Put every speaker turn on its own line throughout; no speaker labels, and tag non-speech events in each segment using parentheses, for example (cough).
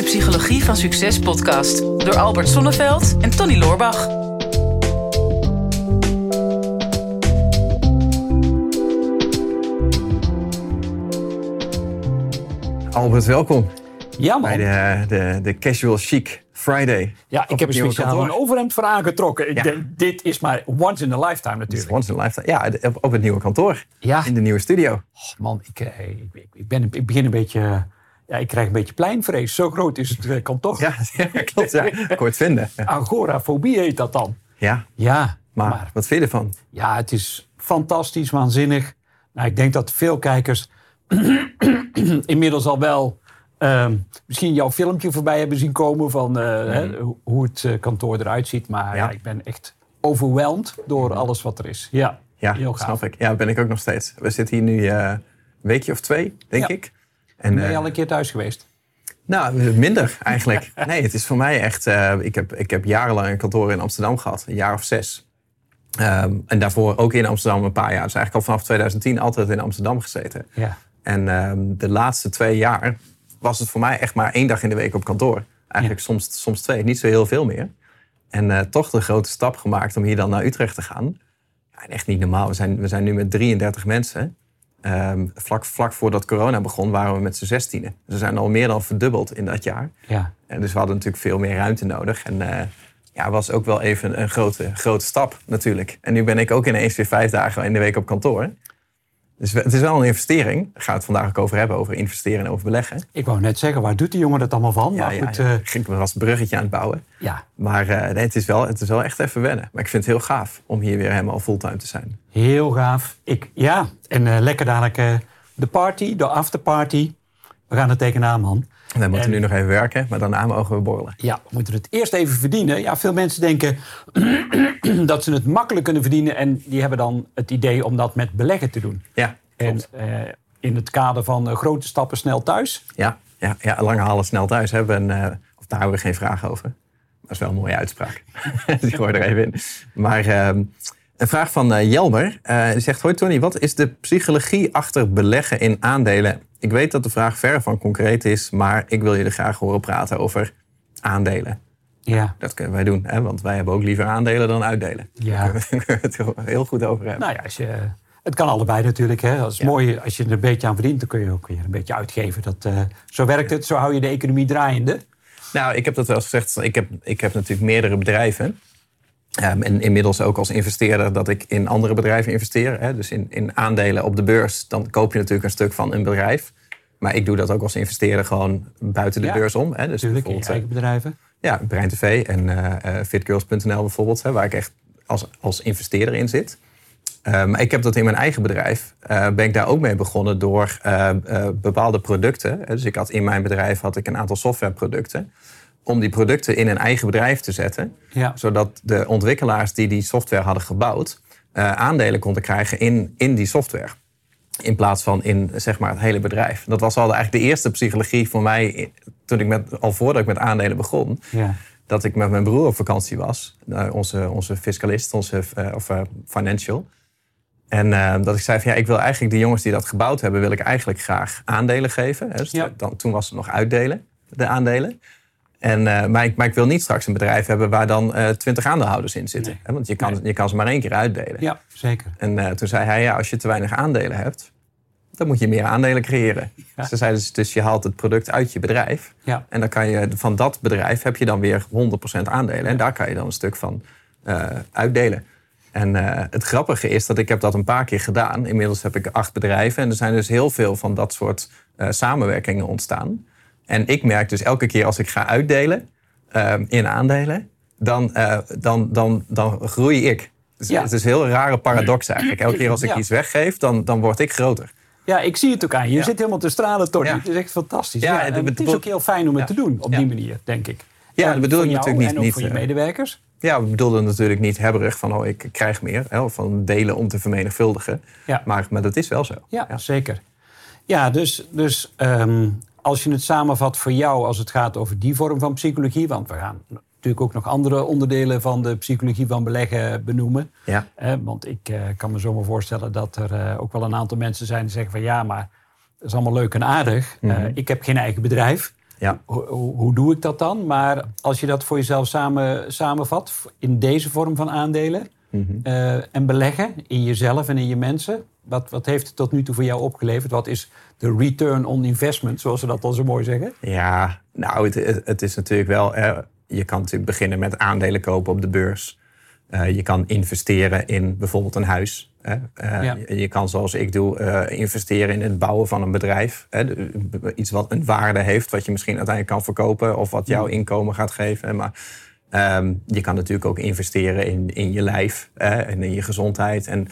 de Psychologie van Succes podcast door Albert Sonneveld en Tony Loorbach.
Albert, welkom
Ja, man.
bij de, de, de Casual Chic Friday.
ja, ik heb
nieuwe
speciaal
kantoor.
een overhemd voor aangetrokken. Ik
Ja.
denk, dit is maar once in a lifetime natuurlijk.
once in a lifetime. Ja, op, het nieuwe kantoor.
Ja.
In de nieuwe studio.
Oh, man, ik, eh, ik, ik, ik ben, ik begin een beetje... Ja, ik krijg een beetje pleinvrees. Zo groot is het kantoor.
Ja, (laughs) ja, klopt. Ja. Ik hoor het vinden. Ja.
Agorafobie heet dat dan.
ja,
Ja,
maar,
maar
wat vind je ervan?
ja, het is fantastisch, waanzinnig. Nou, ik denk dat veel kijkers (clears throat) inmiddels al wel ehm, misschien jouw filmpje voorbij hebben zien komen van eh, hè, hoe- het eh, kantoor eruit ziet. Maar.
Ja.
ik ben echt overweldigd door alles wat er is. Ja,
Ja,
heel gaaf.
snap ik. Ja, ben ik ook nog steeds. We zitten hier nu eh, een weekje of twee, denk ik. En,
Ben je
eh,
al een keer thuis geweest?
Nou, minder eigenlijk. (laughs) Nee, het is voor mij echt... eh, ik, heb, ik heb jarenlang een kantoor in Amsterdam gehad. Een jaar of zes. Ehm, en daarvoor ook in Amsterdam een paar jaar. Dus eigenlijk al vanaf 2010 altijd in Amsterdam gezeten.
Ja.
En ehm, de laatste twee jaar was het voor mij echt maar één dag in de week op kantoor. Eigenlijk soms, soms twee, niet zo heel veel meer. En eh, toch de grote stap gemaakt om hier dan naar Utrecht te gaan. Ja, echt niet normaal. We zijn, we zijn nu met 33 mensen. Ehm, vlak, vlak voordat corona begon waren we met z'n zestienen. Dus we zijn al meer dan verdubbeld in dat jaar.
Ja.
En dus we hadden natuurlijk veel meer ruimte nodig. En eh ja, was ook wel even een grote, grote stap natuurlijk. En nu ben ik ook ineens weer vijf dagen in de week op kantoor. Dus het is wel een investering. Daar gaan we het vandaag ook over hebben, over investeren en over beleggen.
Ik wou net zeggen, waar doet die jongen dat allemaal van?
Ja,
maar
ja,
goed,
ja.
eh,
Ik was een bruggetje aan het bouwen.
ja,
Maar eh, nee, het, is wel, het is wel echt even wennen. Maar ik vind het heel gaaf om hier weer helemaal fulltime te zijn.
Heel gaaf. Ik, ja, en eh, lekker dadelijk eh, de party, de afterparty. We gaan er tegenaan, man.
We moeten
En-
nu nog even werken, maar daarna mogen we borrelen.
Ja, we moeten het eerst even verdienen. Ja, veel mensen denken (clears throat) dat ze het makkelijk kunnen verdienen. En die hebben dan het idee om dat met beleggen te doen.
Ja,
En eh, in het kader van grote stappen snel thuis.
Ja, ja, ja, lange halen snel thuis hebben. En, of daar hebben we geen vragen over. Dat is wel een mooie uitspraak. (laughs) Die gooi er even in. Maar ehm, een vraag van eh, Jelmer. Eh, die zegt, hoi Tony, wat is de psychologie achter beleggen in aandelen? Ik weet dat de vraag ver van concreet is, maar ik wil je er graag horen praten over aandelen.
Ja.
Dat kunnen wij doen, hè? want wij hebben ook liever aandelen dan uitdelen.
Ja. (laughs)
Daar kunnen we het heel goed over hebben.
Nou ja, als je, het kan allebei natuurlijk. Hè. Dat is
Ja.
mooi. Als je er een beetje aan verdient, dan kun je ook weer een beetje uitgeven. Dat, eh, zo werkt het. Zo hou je de economie draaiende.
Nou, ik heb dat wel eens gezegd. Ik heb, ik heb natuurlijk meerdere bedrijven. Ehm, en inmiddels ook als investeerder dat ik in andere bedrijven investeer. Hè. Dus in, in aandelen op de beurs, dan koop je natuurlijk een stuk van een bedrijf. Maar ik doe dat ook als investeerder gewoon buiten de
Ja,
beurs om. Hè. Dus
Natuurlijk, in
bijvoorbeeld, eh,
eigen bedrijven.
ja, Brein TV en eh, eh, fitgirls.nl bijvoorbeeld, hè, waar ik echt als, als investeerder in zit. Eh, maar ik heb dat in mijn eigen bedrijf, ben ik daar ook mee begonnen door bepaalde producten. hè. Dus ik had in mijn bedrijf had ik een aantal softwareproducten. Om die producten in een eigen bedrijf te zetten.
Ja.
Zodat de ontwikkelaars die die software hadden gebouwd, eh, aandelen konden krijgen in, in die software. In plaats van in zeg maar, het hele bedrijf. Dat was al eigenlijk de eerste psychologie voor mij. Toen ik met, al voordat ik met aandelen begon
Ja.
dat ik met mijn broer op vakantie was. Eh, onze, onze fiscalist, onze eh, of, eh, financial. En dat ik zei van ja, ik wil eigenlijk de jongens die dat gebouwd hebben, wil ik eigenlijk graag aandelen geven. Hè. Dus
Ja.
dan, toen was het nog uitdelen, de aandelen. En, eh, maar, ik, maar ik wil niet straks een bedrijf hebben waar dan eh, twintig aandeelhouders in zitten.
Nee.
Hè, want je kan,
Nee.
je kan ze maar één keer uitdelen.
ja, zeker.
En eh, toen zei hij, ja, als je te weinig aandelen hebt, dan moet je meer aandelen creëren.
Ja.
Ze zeiden dus, dus je haalt het product uit je bedrijf.
Ja.
En dan kan je van dat bedrijf heb je dan weer 100% aandelen. En daar kan je dan een stuk van uitdelen. En het grappige is dat ik heb dat een paar keer gedaan. Inmiddels heb ik acht bedrijven. En er zijn dus heel veel van dat soort samenwerkingen ontstaan. En ik merk dus elke keer als ik ga uitdelen eh, in aandelen, dan, eh, dan, dan, dan groei ik. Dus
Ja.
Het is een heel rare paradox eigenlijk. Elke keer als ik
Ja.
iets weggeef, dan, dan word ik groter.
Ja, ik zie het ook aan je. Je
Ja.
zit helemaal te stralen, Tony.
Ja.
Het is echt fantastisch.
Ja, en
het is ook heel fijn om het
Ja.
te doen op
Ja.
die manier, denk ik.
Ja, dat bedoel
voor
ik natuurlijk niet-
En ook
niet,
voor je
eh,
medewerkers.
Ja, we bedoelden natuurlijk niet hebberig van oh, ik krijg meer. Hè, of van delen om te vermenigvuldigen.
Ja.
Maar, maar dat is wel zo.
Ja, zeker. Ja, dus, dus ehm, als je het samenvat voor jou als het gaat over die vorm van psychologie... want we gaan natuurlijk ook nog andere onderdelen van de psychologie van beleggen benoemen.
Ja.
Hè, want ik eh, kan me zomaar voorstellen dat er eh, ook wel een aantal mensen zijn die zeggen van... ja, maar dat is allemaal leuk en aardig. Eh,
Mhm.
ik heb geen eigen bedrijf.
Ja.
Hoe doe ik dat dan? Maar als je dat voor jezelf samen, samenvat, in deze vorm van aandelen
Mhm.
eh, en beleggen in jezelf en in je mensen, wat, wat heeft het tot nu toe voor jou opgeleverd? Wat is de return on investment, zoals ze dat al zo mooi zeggen?
Ja, nou, het, het, is natuurlijk wel. je kan natuurlijk beginnen met aandelen kopen op de beurs. Eh, je kan investeren in bijvoorbeeld een huis. Hè. Eh,
Ja.
je, je kan, zoals ik doe, investeren in het bouwen van een bedrijf. Hè. De- iets wat een waarde heeft, wat je misschien uiteindelijk kan verkopen of wat jouw inkomen gaat geven. Maar ehm, je kan natuurlijk ook investeren in, in je lijf en in je gezondheid. En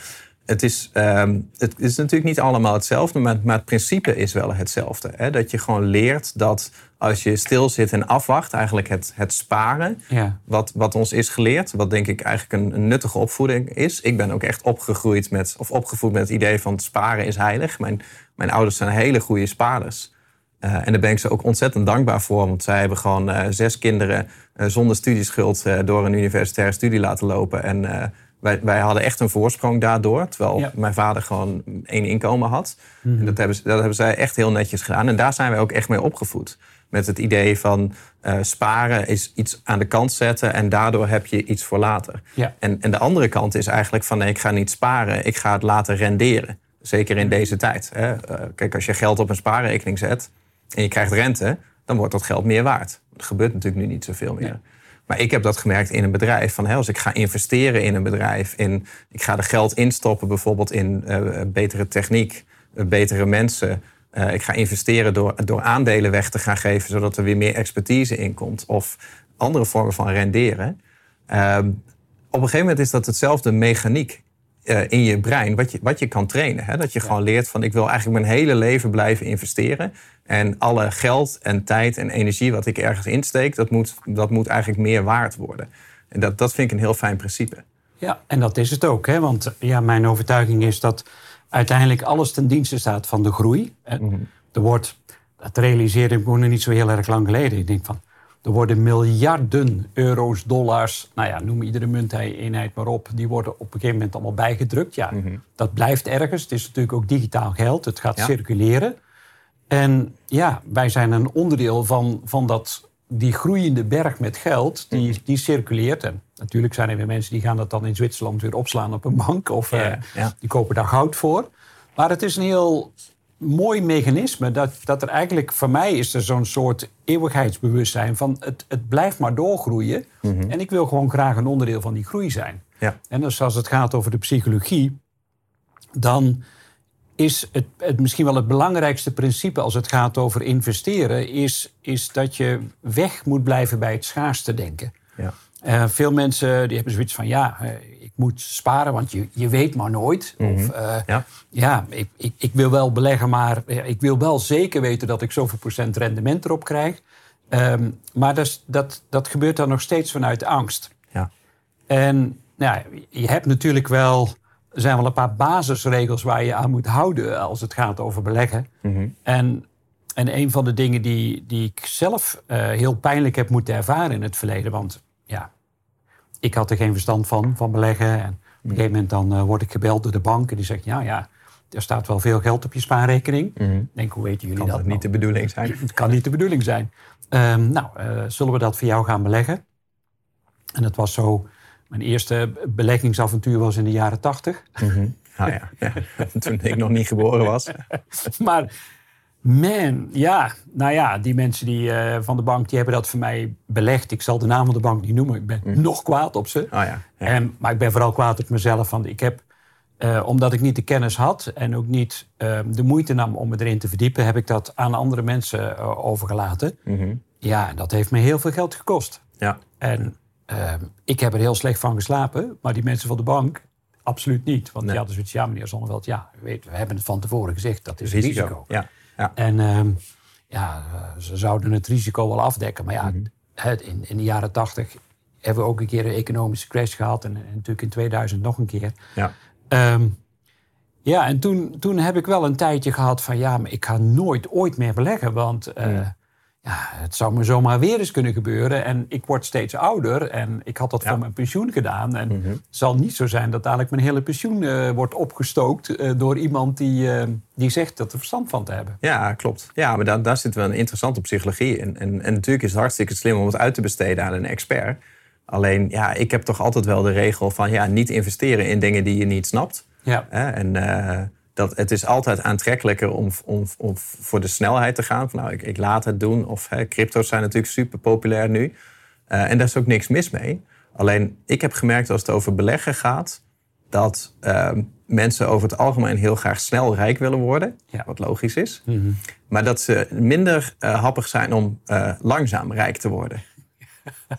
het is, ehm, het is natuurlijk niet allemaal hetzelfde, maar, maar het principe is wel hetzelfde. Hè? Dat je gewoon leert dat als je stil zit en afwacht, eigenlijk het, het sparen,
Ja.
wat, wat ons is geleerd, wat denk ik eigenlijk een, een nuttige opvoeding is. Ik ben ook echt opgegroeid met, of opgevoed met het idee van sparen is heilig. Mijn, mijn ouders zijn hele goede spaarders. Eh, en daar ben ik ze ook ontzettend dankbaar voor. Want zij hebben gewoon eh, zes kinderen eh, zonder studieschuld door een universitaire studie laten lopen. En wij, wij hadden echt een voorsprong daardoor. Terwijl
Ja.
mijn vader gewoon één inkomen had. En dat hebben, ze- dat hebben zij echt heel netjes gedaan. En daar zijn wij ook echt mee opgevoed. Met het idee van sparen is iets aan de kant zetten. En daardoor heb je iets voor later.
Ja.
En, en de andere kant is eigenlijk van nee, ik ga niet sparen. Ik ga het laten renderen. Zeker in deze tijd. Hè. Kijk, als je geld op een spaarrekening zet en je krijgt rente, dan wordt dat geld meer waard. Dat gebeurt natuurlijk nu niet zoveel meer.
Nee.
Maar ik heb dat gemerkt in een bedrijf. Van, als ik ga investeren in een bedrijf, in, ik ga er geld instoppen bijvoorbeeld in eh, betere techniek, eh, betere mensen. Eh, ik ga investeren door, door aandelen weg te gaan geven, zodat er weer meer expertise in komt. Of andere vormen van renderen. Ehm, op een gegeven moment is dat hetzelfde mechaniek eh, in je brein, wat je, wat je kan trainen. Hè? Dat je gewoon leert van ik wil eigenlijk mijn hele leven blijven investeren. En alle geld en tijd en energie wat ik ergens insteek, dat moet, dat moet eigenlijk meer waard worden. En dat, dat vind ik een heel fijn principe.
Ja, en dat is het ook. Hè? Want ja, mijn overtuiging is dat uiteindelijk alles ten dienste staat van de groei. Er wordt, dat realiseerde ik me nog niet zo heel erg lang geleden. Ik denk van, er worden miljarden euro's, dollars, nou ja, noem iedere munteenheid maar op. Die worden op een gegeven moment allemaal bijgedrukt. Ja, dat blijft ergens. Het is natuurlijk ook digitaal geld. Het gaat
Ja.
circuleren. En ja, wij zijn een onderdeel van, van dat, die groeiende berg met geld die, die circuleert. En natuurlijk zijn er weer mensen die gaan dat dan in Zwitserland weer opslaan op een bank. Of
Ja,
eh,
ja.
die kopen daar goud voor. Maar het is een heel mooi mechanisme. Dat, dat er eigenlijk, voor mij is er zo'n soort eeuwigheidsbewustzijn van het, het blijft maar doorgroeien. En ik wil gewoon graag een onderdeel van die groei zijn.
Ja.
En dus als het gaat over de psychologie, dan is het, het misschien wel het belangrijkste principe als het gaat over investeren, is, is dat je weg moet blijven bij het schaarste denken.
Ja.
Eh, veel mensen die hebben zoiets van ja, eh, ik moet sparen, want je, je weet maar nooit. Of eh,
Ja.
ja, ik, ik, ik wil wel beleggen, maar ik wil wel zeker weten dat ik zoveel procent rendement erop krijg. Ehm, maar dat, dat, dat gebeurt dan nog steeds vanuit angst.
Ja.
En nou, ja, je hebt natuurlijk wel, er zijn wel een paar basisregels waar je aan moet houden als het gaat over beleggen. En, en een van de dingen die, die ik zelf heel pijnlijk heb moeten ervaren in het verleden, want ik had er geen verstand van, van beleggen. En op een gegeven moment dan eh, word ik gebeld door de bank en die zegt, ja, ja, er staat wel veel geld op je spaarrekening. Ik denk, hoe weten jullie
Kan
dat nou?
niet de bedoeling zijn? (laughs)
Het kan niet de bedoeling zijn. Ehm, nou, eh, zullen we dat voor jou gaan beleggen? En dat was zo. Mijn eerste beleggingsavontuur was in de jaren tachtig.
Nou ja, ja. (laughs) toen ik nog niet geboren was.
maar man, ja, nou ja, die mensen die, eh, van de bank die hebben dat voor mij belegd. Ik zal de naam van de bank niet noemen. Ik ben nog kwaad op ze.
Oh ja. ja.
En, maar ik ben vooral kwaad op mezelf. Want ik heb, eh, omdat ik niet de kennis had en ook niet eh, de moeite nam om me erin te verdiepen, heb ik dat aan andere mensen eh, overgelaten.
Mhm.
Ja, en dat heeft me heel veel geld gekost.
ja.
En ehm, ik heb er heel slecht van geslapen, maar die mensen van de bank absoluut niet. Want
Nee.
die hadden zoiets, ja meneer Zonneveld, ja, weet, we hebben het van tevoren gezegd, dat is risico.
Risico. Ja. Ja.
En ehm, ja, eh, ze zouden het risico wel afdekken. Maar ja,
Mhm.
het, in, in de jaren tachtig hebben we ook een keer een economische crash gehad. En, en natuurlijk in 2000 nog een keer.
ja.
Ehm, ja, en toen, toen heb ik wel een tijdje gehad van... ja, maar ik ga nooit ooit meer beleggen. Want eh, ja, het zou me zomaar weer eens kunnen gebeuren. En ik word steeds ouder en ik had dat voor mijn pensioen gedaan. En
Mhm.
het zal niet zo zijn dat dadelijk mijn hele pensioen eh, wordt opgestookt eh, door iemand die, eh, die zegt dat er verstand van te hebben.
Ja, klopt. Ja, maar daar, daar zit wel een interessante psychologie in. En, en natuurlijk is het hartstikke slim om het uit te besteden aan een expert. Alleen, ja, ik heb toch altijd wel de regel van ja, niet investeren in dingen die je niet snapt.
Ja?
En dat, het is altijd aantrekkelijker om, om, om voor de snelheid te gaan. Van, nou, ik, ik laat het doen. Of hè, crypto's zijn natuurlijk super populair nu. Eh, en daar is ook niks mis mee. Alleen, ik heb gemerkt als het over beleggen gaat... dat eh, mensen over het algemeen heel graag snel rijk willen worden.
Ja.
Wat logisch is. Maar dat ze minder eh, happig zijn om eh, langzaam rijk te worden.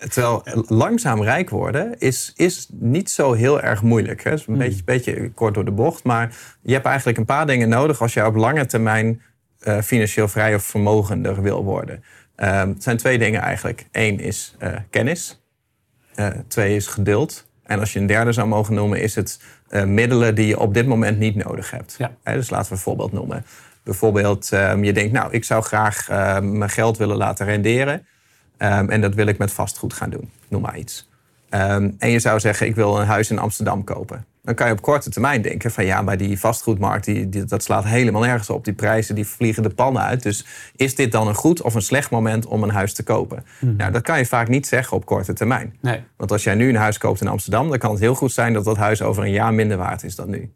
Terwijl langzaam rijk worden is, is niet zo heel erg moeilijk. Het is een beetje, beetje kort door de bocht. Maar je hebt eigenlijk een paar dingen nodig als je op lange termijn eh, financieel vrij of vermogender wil worden. Ehm, het zijn twee dingen eigenlijk. Eén is eh, kennis. Eh, twee is geduld. En als je een derde zou mogen noemen, is het middelen die je op dit moment niet nodig hebt.
Ja.
Dus laten we een voorbeeld noemen. Bijvoorbeeld, ehm, je denkt, nou, ik zou graag mijn geld willen laten renderen. Ehm, en dat wil ik met vastgoed gaan doen. Noem maar iets. Ehm, en je zou zeggen, ik wil een huis in Amsterdam kopen. Dan kan je op korte termijn denken van ja, maar die vastgoedmarkt, die, die- dat slaat helemaal nergens op. Die prijzen die vliegen de pannen uit. Dus is dit dan een goed of een slecht moment om een huis te kopen? Nou, dat kan je vaak niet zeggen op korte termijn.
nee.
Want als jij nu een huis koopt in Amsterdam, dan kan het heel goed zijn dat dat huis over een jaar minder waard is dan nu.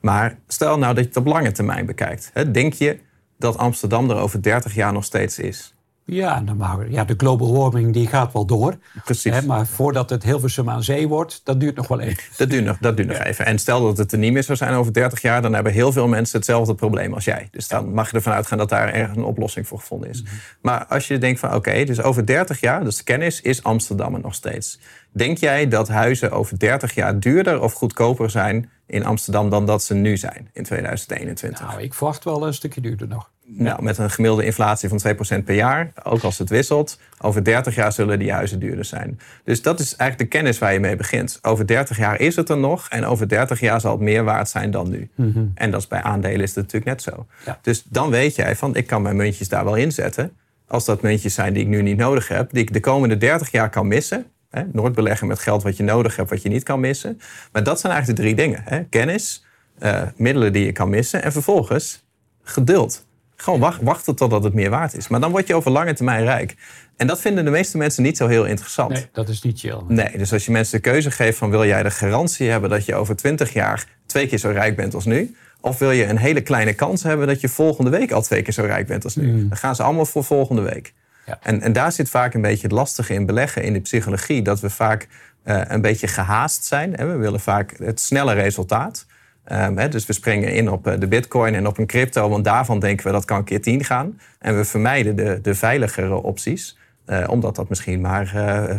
Maar stel nou dat je het op lange termijn bekijkt. Hè, denk je dat Amsterdam er over 30 jaar nog steeds is?
Ja, ja, de global warming die gaat wel door.
Precies.
Hè, maar voordat het Hilversum aan zee wordt, dat duurt nog wel even.
Dat duurt, nog, dat duurt nog even. En stel dat het er niet meer zou zijn over 30 jaar, dan hebben heel veel mensen hetzelfde probleem als jij. Dus dan mag je ervan uitgaan dat daar ergens een oplossing voor gevonden is. Maar als je denkt van oké, dus over 30 jaar, dus de kennis, is Amsterdam er nog steeds. Denk jij dat huizen over 30 jaar duurder of goedkoper zijn in Amsterdam dan dat ze nu zijn in 2021?
Nou, ik verwacht wel een stukje duurder nog.
Nou, met een gemiddelde inflatie van 2% per jaar, ook als het wisselt, over 30 jaar zullen die huizen duurder zijn. Dus dat is eigenlijk de kennis waar je mee begint. Over 30 jaar is het er nog en over 30 jaar zal het meer waard zijn dan nu. En dat is bij aandelen is het natuurlijk net zo.
Ja.
Dus dan weet jij van, ik kan mijn muntjes daar wel inzetten. Als dat muntjes zijn die ik nu niet nodig heb, die ik de komende 30 jaar kan missen. Hè? Nooit beleggen met geld wat je nodig hebt, wat je niet kan missen. Maar dat zijn eigenlijk de drie dingen. Hè? Kennis, eh, middelen die je kan missen en vervolgens geduld. Gewoon wacht, wachten totdat het meer waard is. Maar dan word je over lange termijn rijk. En dat vinden de meeste mensen niet zo heel interessant.
Nee, dat is niet chill.
Nee, dus als je mensen de keuze geeft van wil jij de garantie hebben dat je over 20 jaar twee keer zo rijk bent als nu? Of wil je een hele kleine kans hebben dat je volgende week al twee keer zo rijk bent als nu? Dan gaan ze allemaal voor volgende week.
Ja.
En, en daar zit vaak een beetje het lastige in beleggen in de psychologie. Dat we vaak eh, een beetje gehaast zijn. Hè? We willen vaak het snelle resultaat. Ehm, dus we springen in op eh, de bitcoin en op een crypto. Want daarvan denken we dat kan keer 10 gaan. En we vermijden de, de veiligere opties. eh, omdat dat misschien maar eh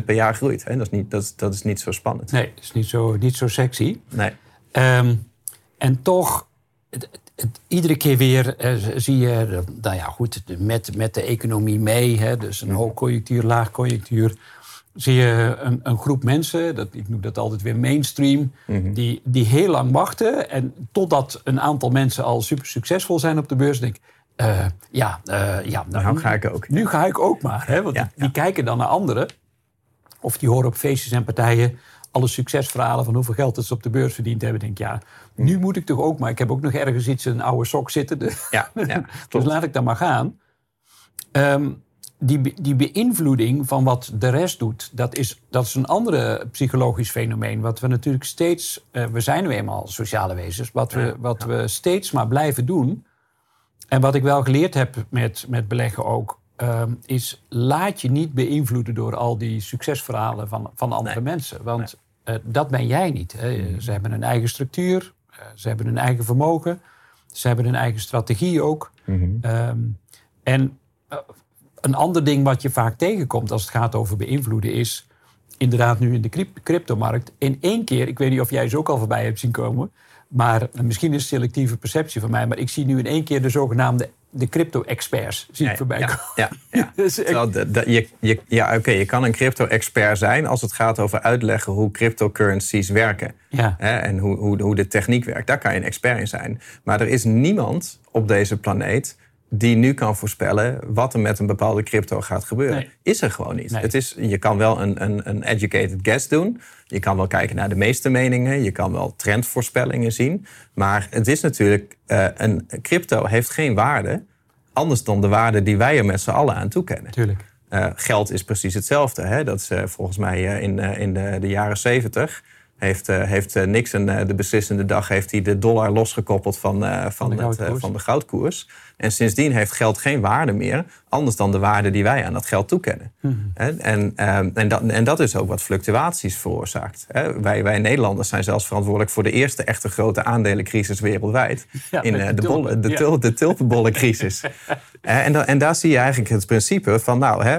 5% per jaar groeit. Hè? Dat, is niet, dat, is- dat is niet zo spannend.
Nee, het is niet zo, niet zo sexy.
Nee.
Ehm, en toch, het, iedere keer weer zie je, nou ja, goed, met, met de economie mee, hè, dus een hoogconjunctuur, laagconjunctuur, zie je een, een groep mensen, dat, ik noem dat altijd weer mainstream, die, die heel lang wachten. En totdat een aantal mensen al super succesvol zijn op de beurs, denk ik, eh, ja, eh, ja
Nou ga ik ook.
nu ga ik ook maar. Hè? Want
Ja,
die, die kijken dan naar anderen. Of die horen op feestjes en partijen alle succesverhalen van hoeveel geld dat ze op de beurs verdiend hebben. Denk ja, nu moet ik toch ook maar. Ik heb ook nog ergens iets in een oude sok zitten. Dus,
Ja, (laughs) ja
dus laat ik dan maar gaan. Ehm, die, be- die beïnvloeding van wat de rest doet, dat is, dat is een andere psychologisch fenomeen. Wat we natuurlijk steeds, eh, we zijn nu eenmaal sociale wezens, wat, we, wat we steeds maar blijven doen. En wat ik wel geleerd heb met, met beleggen ook, ehm, is laat je niet beïnvloeden door al die succesverhalen van, van andere mensen. Want eh, dat ben jij niet. Hè. Ze hebben een eigen structuur, eh, ze hebben een eigen vermogen, ze hebben een eigen strategie ook. Ehm, en een ander ding wat je vaak tegenkomt als het gaat over beïnvloeden is... inderdaad nu in de cryp- cryptomarkt... in één keer, ik weet niet of jij ze ook al voorbij hebt zien komen... maar misschien is het selectieve perceptie van mij... maar ik zie nu in één keer de zogenaamde de crypto-experts zie ik voorbij
ja,
komen.
ja, ja. (laughs)
Dus
je, je, ja, oké, je kan een crypto-expert zijn als het gaat over uitleggen hoe cryptocurrencies werken.
Ja.
Hè, en hoe, hoe, hoe de techniek werkt. Daar kan je een expert in zijn. Maar er is niemand op deze planeet die nu kan voorspellen wat er met een bepaalde crypto gaat gebeuren.
Nee.
Is er gewoon niet.
Nee.
Het is, je kan wel een, een, een educated guess doen. Je kan wel kijken naar de meeste meningen. Je kan wel trendvoorspellingen zien. Maar het is natuurlijk, eh, een crypto heeft geen waarde anders dan de waarde die wij er met z'n allen aan toekennen.
Natuurlijk.
Eh, geld is precies hetzelfde. Hè? Dat is eh, volgens mij in, in de, de jaren zeventig. Heeft, eh, heeft eh, Nixon eh, de beslissende dag heeft hij de dollar losgekoppeld van, van,
de
het, van de goudkoers. En sindsdien heeft geld geen waarde meer, anders dan de waarde die wij aan dat geld toekennen.
Mhm.
En, ehm, en, dat, en dat is ook wat fluctuaties veroorzaakt. Hè? Wij, wij Nederlanders zijn zelfs verantwoordelijk voor de eerste echte grote aandelencrisis wereldwijd. (laughs)
Ja,
in
de
de, de,
ja.
tul, de tulpenbollencrisis. (laughs) En, en daar zie je eigenlijk het principe van, nou, hè,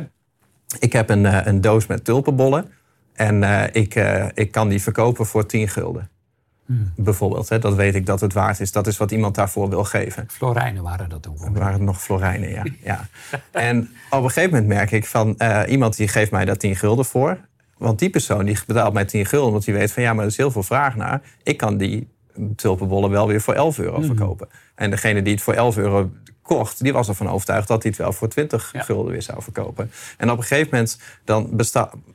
ik heb een, een doos met tulpenbollen. En eh, ik, eh, ik kan die verkopen voor 10 gulden.
Hmm.
Bijvoorbeeld. Hè, dat weet ik dat het waard is. Dat is wat iemand daarvoor wil geven.
Florijnen waren dat toen.
Er waren nog florijnen, ja. ja. En op een gegeven moment merk ik van... eh, iemand die geeft mij daar 10 gulden voor. Want die persoon die betaalt mij 10 gulden... omdat die weet van ja, maar er is heel veel vraag naar. Ik kan die tulpenbollen wel weer voor 11 euro verkopen. En degene die het voor 11 euro kocht... die was ervan overtuigd dat hij het wel voor 20
Ja.
gulden weer zou verkopen. En op een gegeven moment dan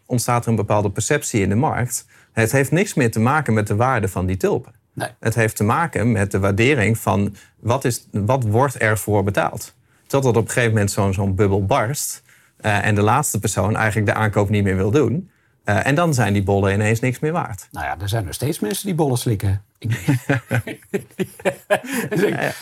ontstaat er een bepaalde perceptie in de markt. Het heeft niks meer te maken met de waarde van die tulpen.
Nee.
Het heeft te maken met de waardering van wat, is, wat wordt ervoor betaald. Totdat op een gegeven moment zo'n zo'n bubbel barst eh, en de laatste persoon eigenlijk de aankoop niet meer wil doen. Eh, en dan zijn die bollen ineens niks meer waard.
Nou ja, er zijn nog steeds mensen die bollen slikken. Ik- (laughs) ik-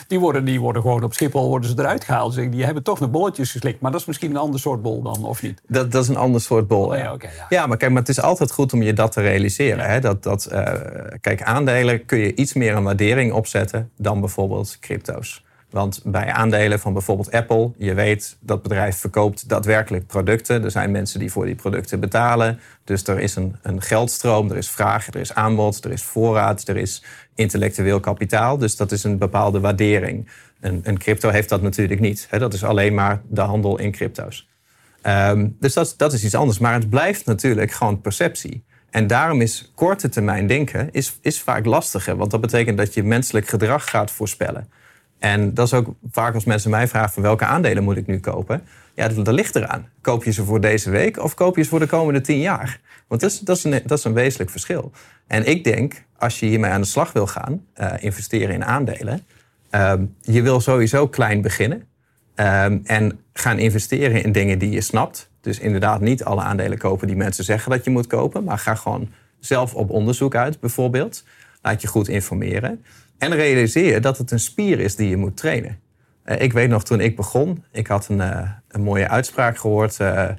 die, worden, die worden gewoon op Schiphol worden ze eruit gehaald. Die hebben toch nog bolletjes geslikt. Maar dat is misschien een ander soort bol dan, of niet?
Dat, dat is een ander soort bol.
Oh ja,
ja.
oké, ja.
ja, maar kijk, maar het is altijd goed om je dat te realiseren. Hè? Dat, dat, eh, kijk, aandelen kun je iets meer een waardering opzetten dan bijvoorbeeld crypto's. Want bij aandelen van bijvoorbeeld Apple, je weet dat bedrijf verkoopt daadwerkelijk producten. Er zijn mensen die voor die producten betalen. Dus er is een, een geldstroom, er is vraag, er is aanbod, er is voorraad, er is intellectueel kapitaal. Dus dat is een bepaalde waardering. Een, een crypto heeft dat natuurlijk niet. Hè? Dat is alleen maar de handel in crypto's. Ehm, dus dat, dat is iets anders. Maar het blijft natuurlijk gewoon perceptie. En daarom is korte termijn denken is, is vaak lastiger. Want dat betekent dat je menselijk gedrag gaat voorspellen. En dat is ook vaak als mensen mij vragen... van welke aandelen moet ik nu kopen? Ja, dat, dat ligt eraan. Koop je ze voor deze week of koop je ze voor de komende tien jaar? Want dat is, dat is, een, dat is een wezenlijk verschil. En ik denk, als je hiermee aan de slag wil gaan... eh, investeren in aandelen... ehm, je wil sowieso klein beginnen. Ehm, en gaan investeren in dingen die je snapt. Dus inderdaad niet alle aandelen kopen die mensen zeggen dat je moet kopen. Maar ga gewoon zelf op onderzoek uit, bijvoorbeeld. Laat je goed informeren. En realiseer dat het een spier is die je moet trainen. Eh, ik weet nog toen ik begon, ik had een, eh, een mooie uitspraak gehoord. eh,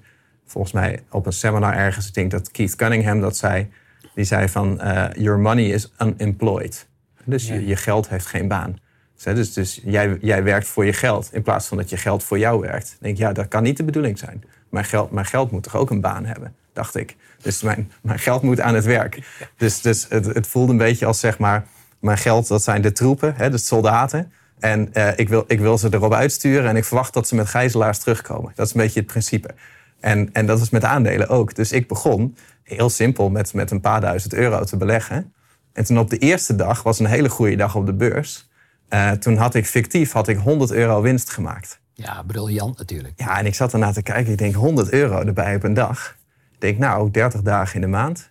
volgens mij op een seminar ergens. Ik denk dat Keith Cunningham dat zei. Die zei van, your money is unemployed. Dus je, je geld heeft geen baan. Dus, Dus, dus jij, jij werkt voor je geld in plaats van dat je geld voor jou werkt. Dan denk ik, ja, dat kan niet de bedoeling zijn. Mijn geld, mijn geld moet toch ook een baan hebben, dacht ik. Dus mijn, mijn geld moet aan het werk. Dus, dus het, het voelde een beetje als zeg maar, mijn geld, dat zijn de troepen, hè, de soldaten. En eh, ik, wil, ik wil ze erop uitsturen en ik verwacht dat ze met gijzelaars terugkomen. Dat is een beetje het principe. En, en dat is met aandelen ook. Dus ik begon heel simpel met, met een paar duizend euro te beleggen. En toen op de eerste dag, was een hele goede dag op de beurs. eh, toen had ik fictief had ik 100 euro winst gemaakt.
Ja, briljant natuurlijk.
Ja, en ik zat ernaar te kijken. Ik denk 100 euro erbij op een dag. Denk, nou, 30 dagen in de maand.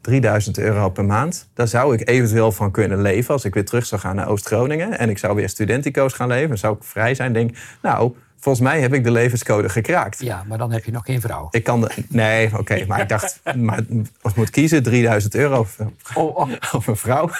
3000 euro per maand. Daar zou ik eventueel van kunnen leven als ik weer terug zou gaan naar Oost-Groningen. En ik zou weer studentico's gaan leven. Zou ik vrij zijn. Denk, nou, volgens mij heb ik de levenscode gekraakt.
Ja, maar dan heb je nog geen vrouw.
Ik kan de, nee, oké, (laughs) maar ik dacht, maar ik moet kiezen, 3000 euro of,
Oh, oh.
of een vrouw.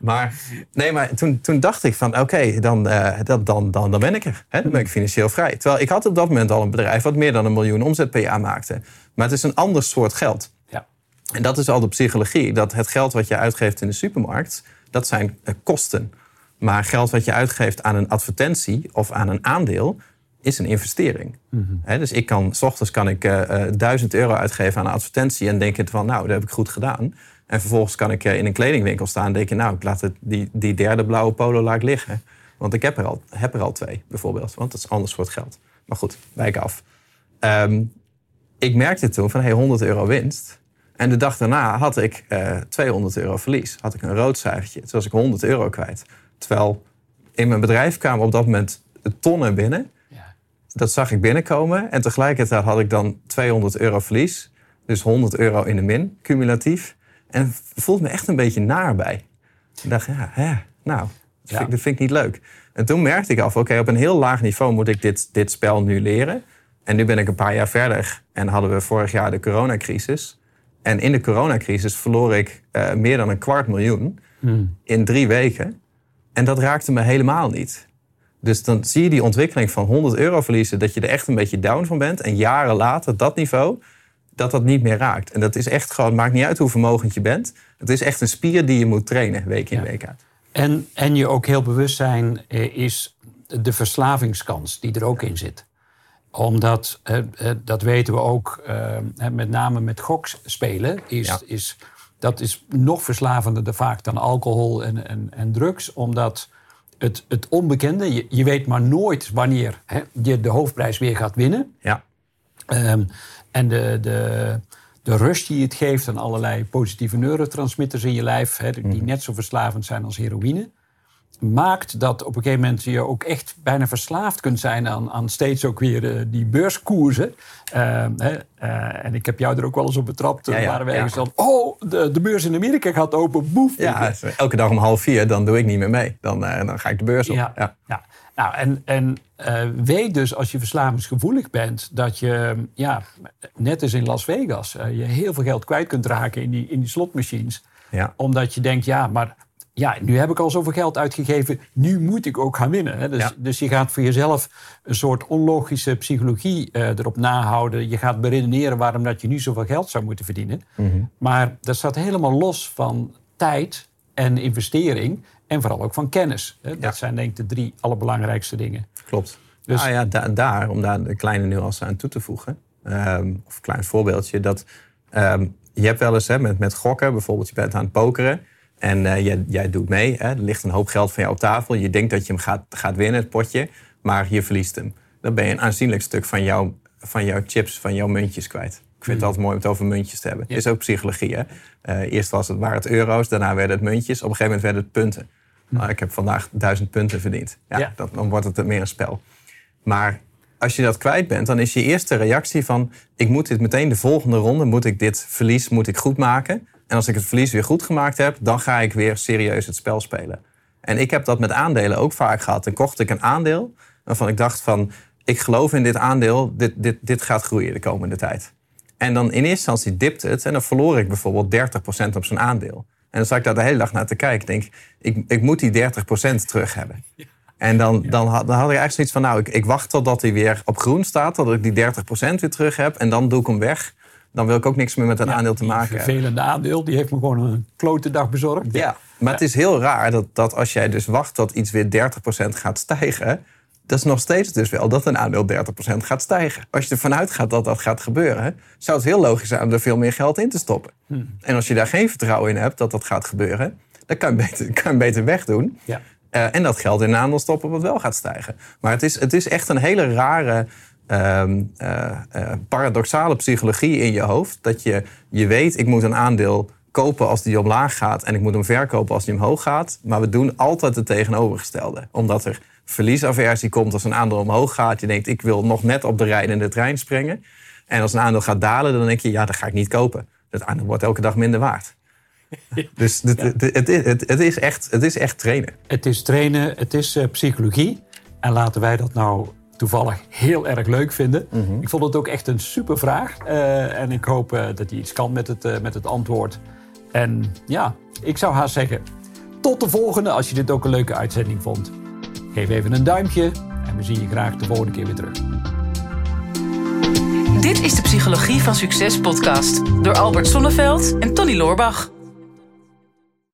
maar nee, maar toen, toen dacht ik van, oké, dan, eh, dan, dan, dan ben ik er. Hè? Dan ben ik financieel vrij. Terwijl ik had op dat moment al een bedrijf wat meer dan een miljoen omzet per jaar maakte. Maar het is een ander soort geld.
Ja.
En dat is al de psychologie. Dat het geld wat je uitgeeft in de supermarkt, dat zijn eh, kosten. Maar geld wat je uitgeeft aan een advertentie of aan een aandeel, is een investering. Hè, dus ik kan, s ochtends kan ik eh, eh, 1000 euro uitgeven aan een advertentie en denk van, nou, dat heb ik goed gedaan. En vervolgens kan ik eh, in een kledingwinkel staan en denk je, nou, ik laat het, die, die derde blauwe polo laat liggen. Want ik heb er, al, heb er al twee, bijvoorbeeld. Want dat is anders soort geld. Maar goed, wijk af. Ehm, ik merkte toen van hey, 100 euro winst. En de dag daarna had ik eh 200 euro verlies. Had ik een rood cijfertje. Toen was ik 100 euro kwijt. Terwijl in mijn bedrijf kwamen op dat moment tonnen binnen. Dat zag ik binnenkomen. En tegelijkertijd had ik dan 200 euro verlies. Dus 100 euro in de min, cumulatief. En voelde me echt een beetje naar bij. Ik dacht, ja, hè, nou, dat,
Ja.
vind, ik- dat vind ik niet leuk. En toen merkte ik af, oké, op een heel laag niveau moet ik dit, dit spel nu leren. En nu ben ik een paar jaar verder en hadden we vorig jaar de coronacrisis. En in de coronacrisis verloor ik eh, meer dan een kwart miljoen in drie weken. En dat raakte me helemaal niet. Dus dan zie je die ontwikkeling van 100 euro verliezen, dat je er echt een beetje down van bent. En jaren later, dat niveau, dat dat niet meer raakt. En dat is echt gewoon, maakt niet uit hoe vermogend je bent. Het is echt een spier die je moet trainen, week in,
Ja.
week uit.
En, en je ook heel bewust zijn eh, is de verslavingskans die er ook in zit. Omdat, eh, eh, dat weten we ook, met name met gokspelen, is,
Ja.
is, dat is nog verslavender vaak dan alcohol en, en, en drugs. Omdat het, het onbekende, je, je weet maar nooit wanneer hè, je de hoofdprijs weer gaat winnen.
Ja,
Ehm, en de, de, de rust die het geeft aan allerlei positieve neurotransmitters in je lijf, hè, die net zo verslavend zijn als heroïne, maakt dat op een gegeven moment je ook echt bijna verslaafd kunt zijn aan, aan steeds ook weer eh, die beurskoersen. Ehm, hè, eh, en ik heb jou er ook wel eens op betrapt.
Ja,
Ja, waren we
ja.
ergens dan, oh, de, de beurs in Amerika gaat open, boef.
ja elke dag om half vier, dan doe ik niet meer mee. Dan, eh, dan ga ik de beurs op.
Ja,
Ja.
Nou, en, en eh, weet dus als je verslavingsgevoelig bent dat je, ja, net als in Las Vegas, eh, je heel veel geld kwijt kunt raken in die, in die slotmachines.
Ja.
Omdat je denkt, ja, maar ja, nu heb ik al zoveel geld uitgegeven, nu moet ik ook gaan winnen. Hè? Dus,
Ja.
dus je gaat voor jezelf een soort onlogische psychologie eh, erop nahouden. Je gaat beredeneren waarom dat je nu zoveel geld zou moeten verdienen.
Mhm.
Maar dat staat helemaal los van tijd en investering en vooral ook van kennis. Hè? Dat
Ja.
zijn denk ik de drie allerbelangrijkste dingen.
Klopt.
Dus-
Dus... ja, da- daar, om daar een kleine nuance aan toe te voegen. ehm, of een klein voorbeeldje. Dat, ehm, je hebt wel eens hè, met, met gokken, bijvoorbeeld je bent aan het pokeren. En eh, jij, jij doet mee. Hè, er ligt een hoop geld van jou op tafel. Je denkt dat je hem gaat, gaat winnen, het potje. Maar je verliest hem. Dan ben je een aanzienlijk stuk van, jou, van jouw chips, van jouw muntjes kwijt. Ik vind het altijd mooi om het over muntjes te hebben.
Ja.
is ook psychologie. Hè? Eh, eerst was het, waren het euro's, daarna werden het muntjes. Op een gegeven moment werden het punten. Nou, ik heb vandaag duizend punten verdiend. Ja,
Ja.
Dat, dan wordt het meer een spel. Maar als je dat kwijt bent, dan is je eerste reactie van... ik moet dit meteen de volgende ronde, moet ik dit verlies moet ik goed maken. En als ik het verlies weer goed gemaakt heb... dan ga ik weer serieus het spel spelen. En ik heb dat met aandelen ook vaak gehad. Dan kocht ik een aandeel waarvan ik dacht van... ik geloof in dit aandeel, dit, dit, dit gaat groeien de komende tijd. En dan in eerste instantie dipt het en dan verloor ik bijvoorbeeld 30% op zo'n aandeel. En dan zat ik daar de hele dag naar te kijken. Ik denk, ik, ik moet die 30% terug hebben. En dan, dan, had, dan had ik eigenlijk zoiets van, nou, ik, ik wacht totdat hij weer op groen staat, totdat ik die 30% weer terug heb. En dan doe ik hem weg. Dan wil ik ook niks meer met een aandeel te maken hebben.
vervelende aandeel, die heeft me gewoon een klote dag bezorgd.
Ja, maar het is heel raar dat, dat als jij dus wacht tot iets weer 30% gaat stijgen, dat is nog steeds dus wel dat een aandeel 30% gaat stijgen. Als je ervan uitgaat dat dat gaat gebeuren, zou het heel logisch zijn om er veel meer geld in te stoppen. En als je daar geen vertrouwen in hebt dat dat gaat gebeuren, dan kan je beter, kan je beter wegdoen.
Ja.
Eh, en dat geld in een aandeel stoppen wat wel gaat stijgen. Maar het is, het is echt een hele rare, ehm, eh, eh, paradoxale psychologie in je hoofd. Dat je, je weet, ik moet een aandeel kopen als die omlaag gaat... en ik moet hem verkopen als die omhoog gaat. Maar we doen altijd het tegenovergestelde. Omdat er verliesaversie komt als een aandeel omhoog gaat. Je denkt, ik wil nog net op de rijdende trein springen. En als een aandeel gaat dalen, dan denk je, ja, dat ga ik niet kopen. Dat aandeel wordt elke dag minder waard. (laughs) Dus het, het, het, is- het, het is echt, het is echt trainen.
Het is trainen, het is eh, psychologie. En laten wij dat nou toevallig heel erg leuk vinden. Ik vond het ook echt een super vraag. Eh, en ik hoop eh, dat hij iets kan met het, eh, met het antwoord. En ja, ik zou haast zeggen... tot de volgende als je dit ook een leuke uitzending vond. Geef even een duimpje en we zien je graag de volgende keer weer terug.
Dit is de Psychologie van Succes podcast door Albert Sonneveld en Tony Loorbach.